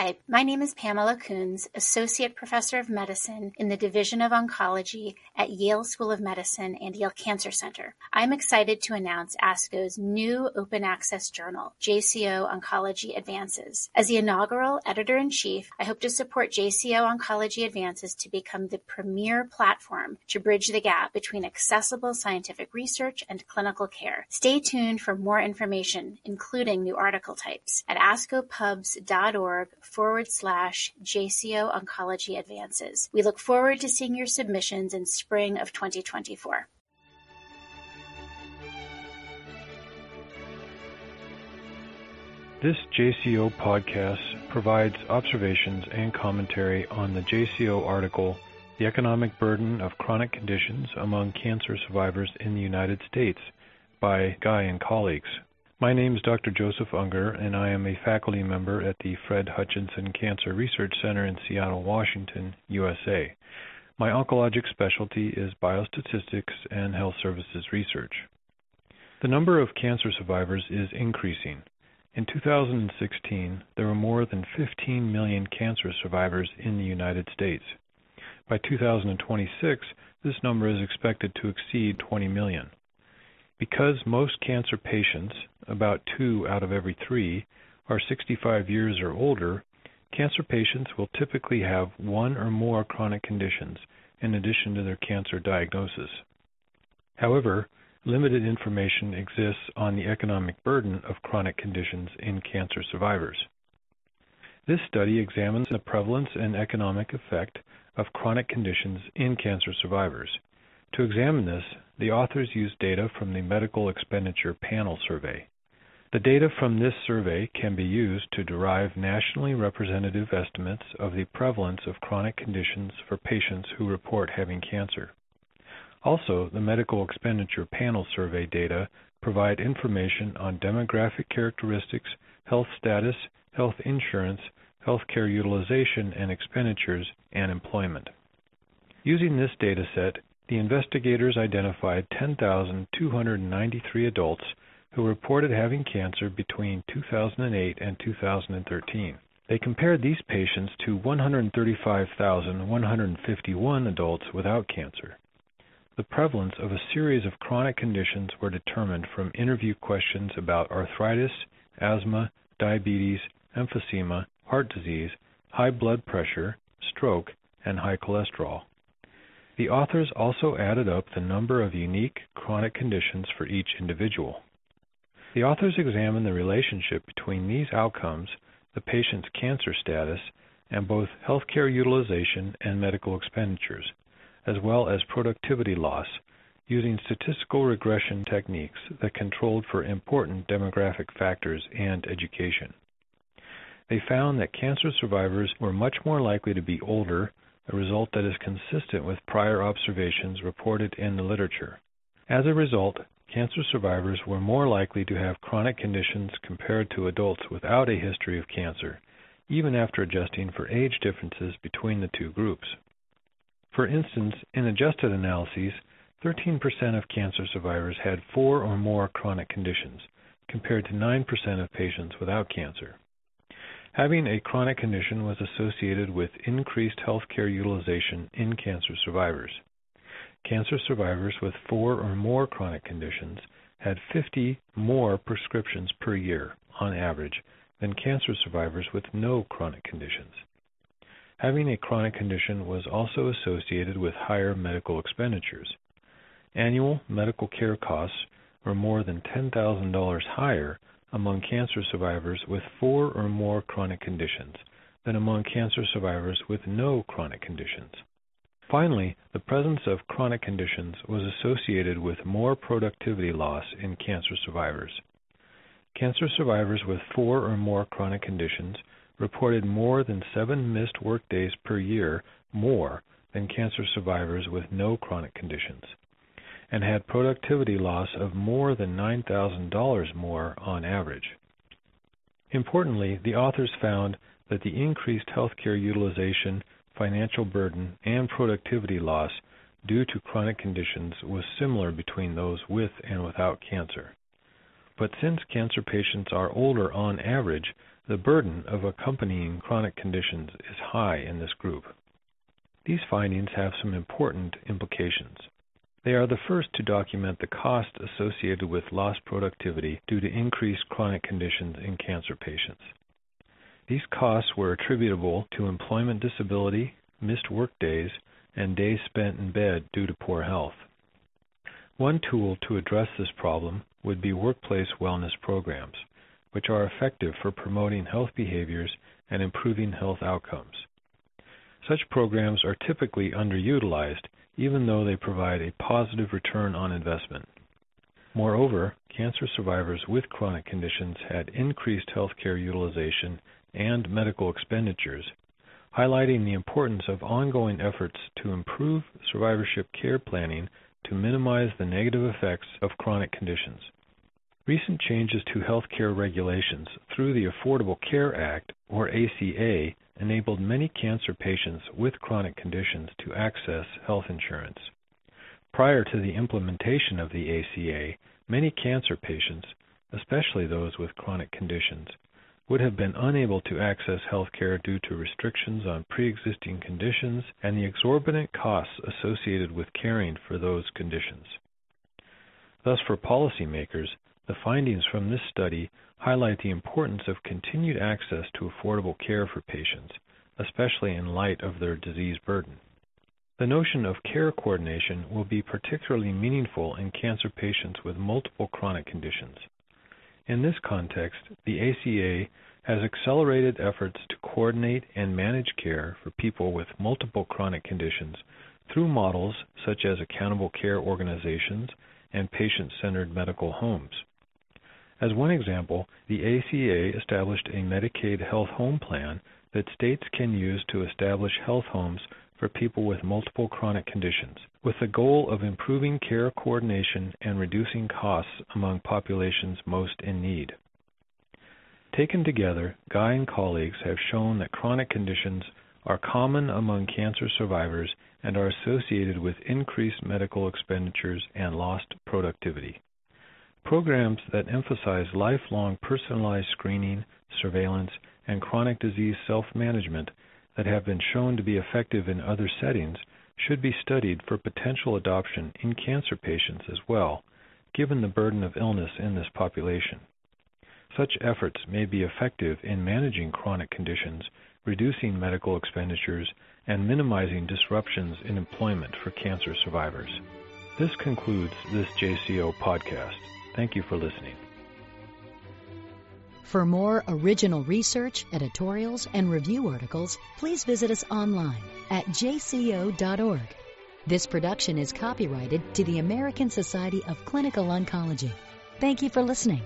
Hi, my name is Pamela Kunz, Associate Professor of Medicine in the Division of Oncology at Yale School of Medicine and Yale Cancer Center. I'm excited to announce ASCO's new open access journal, JCO Oncology Advances. As the inaugural editor in chief, I hope to support JCO Oncology Advances to become the premier platform to bridge the gap between accessible scientific research and clinical care. Stay tuned for more information, including new article types, at ascopubs.org forward slash JCO Oncology Advances. We look forward to seeing your submissions in spring of 2024. This JCO podcast provides observations and commentary on the JCO article, The Economic Burden of Chronic Conditions Among Cancer Survivors in the United States, by Guy and colleagues. My name is Dr. Joseph Unger, and I am a faculty member at the Fred Hutchinson Cancer Research Center in Seattle, Washington, USA. My oncologic specialty is biostatistics and health services research. The number of cancer survivors is increasing. In 2016, there were more than 15 million cancer survivors in the United States. By 2026, this number is expected to exceed 20 million. Because most cancer patients, about two out of every three, are 65 years or older, cancer patients will typically have one or more chronic conditions in addition to their cancer diagnosis. However, limited information exists on the economic burden of chronic conditions in cancer survivors. This study examines the prevalence and economic effect of chronic conditions in cancer survivors. To examine this, the authors used data from the Medical Expenditure Panel Survey. The data from this survey can be used to derive nationally representative estimates of the prevalence of chronic conditions for patients who report having cancer. Also, the Medical Expenditure Panel Survey data provide information on demographic characteristics, health status, health insurance, healthcare utilization and expenditures, and employment. Using this data set, the investigators identified 10,293 adults who reported having cancer between 2008 and 2013. They compared these patients to 135,151 adults without cancer. The prevalence of a series of chronic conditions were determined from interview questions about arthritis, asthma, diabetes, emphysema, heart disease, high blood pressure, stroke, and high cholesterol. The authors also added up the number of unique chronic conditions for each individual. The authors examined the relationship between these outcomes, the patient's cancer status, and both healthcare utilization and medical expenditures, as well as productivity loss, using statistical regression techniques that controlled for important demographic factors and education. They found that cancer survivors were much more likely to be older a result that is consistent with prior observations reported in the literature. As a result, cancer survivors were more likely to have chronic conditions compared to adults without a history of cancer, even after adjusting for age differences between the two groups. For instance, in adjusted analyses, 13% of cancer survivors had four or more chronic conditions, compared to 9% of patients without cancer. Having a chronic condition was associated with increased healthcare utilization in cancer survivors. Cancer survivors with four or more chronic conditions had 50 more prescriptions per year, on average, than cancer survivors with no chronic conditions. Having a chronic condition was also associated with higher medical expenditures. Annual medical care costs were more than $10,000 higher among cancer survivors with four or more chronic conditions than among cancer survivors with no chronic conditions. Finally, the presence of chronic conditions was associated with more productivity loss in cancer survivors. Cancer survivors with four or more chronic conditions reported more than seven missed workdays per year more than cancer survivors with no chronic conditions and had productivity loss of more than $9,000 more on average. Importantly, the authors found that the increased healthcare utilization, financial burden, and productivity loss due to chronic conditions was similar between those with and without cancer. But since cancer patients are older on average, the burden of accompanying chronic conditions is high in this group. These findings have some important implications. They are the first to document the cost associated with lost productivity due to increased chronic conditions in cancer patients. These costs were attributable to employment disability, missed work days, and days spent in bed due to poor health. One tool to address this problem would be workplace wellness programs, which are effective for promoting health behaviors and improving health outcomes. Such programs are typically underutilized even though they provide a positive return on investment. Moreover, cancer survivors with chronic conditions had increased healthcare utilization and medical expenditures, highlighting the importance of ongoing efforts to improve survivorship care planning to minimize the negative effects of chronic conditions. Recent changes to healthcare regulations through the Affordable Care Act, or ACA, enabled many cancer patients with chronic conditions to access health insurance. Prior to the implementation of the ACA, many cancer patients, especially those with chronic conditions, would have been unable to access health care due to restrictions on pre-existing conditions and the exorbitant costs associated with caring for those conditions. Thus, for policymakers, the findings from this study highlight the importance of continued access to affordable care for patients, especially in light of their disease burden. The notion of care coordination will be particularly meaningful in cancer patients with multiple chronic conditions. In this context, the ACA has accelerated efforts to coordinate and manage care for people with multiple chronic conditions through models such as accountable care organizations and patient centered medical homes. As one example, the ACA established a Medicaid health home plan that states can use to establish health homes for people with multiple chronic conditions, with the goal of improving care coordination and reducing costs among populations most in need. Taken together, Guy and colleagues have shown that chronic conditions are common among cancer survivors and are associated with increased medical expenditures and lost productivity. Programs that emphasize lifelong personalized screening, surveillance, and chronic disease self-management that have been shown to be effective in other settings should be studied for potential adoption in cancer patients as well, given the burden of illness in this population. Such efforts may be effective in managing chronic conditions, reducing medical expenditures, and minimizing disruptions in employment for cancer survivors. This concludes this JCO podcast. Thank you for listening. For more original research, editorials, and review articles, please visit us online at jco.org. This production is copyrighted to the American Society of Clinical Oncology. Thank you for listening.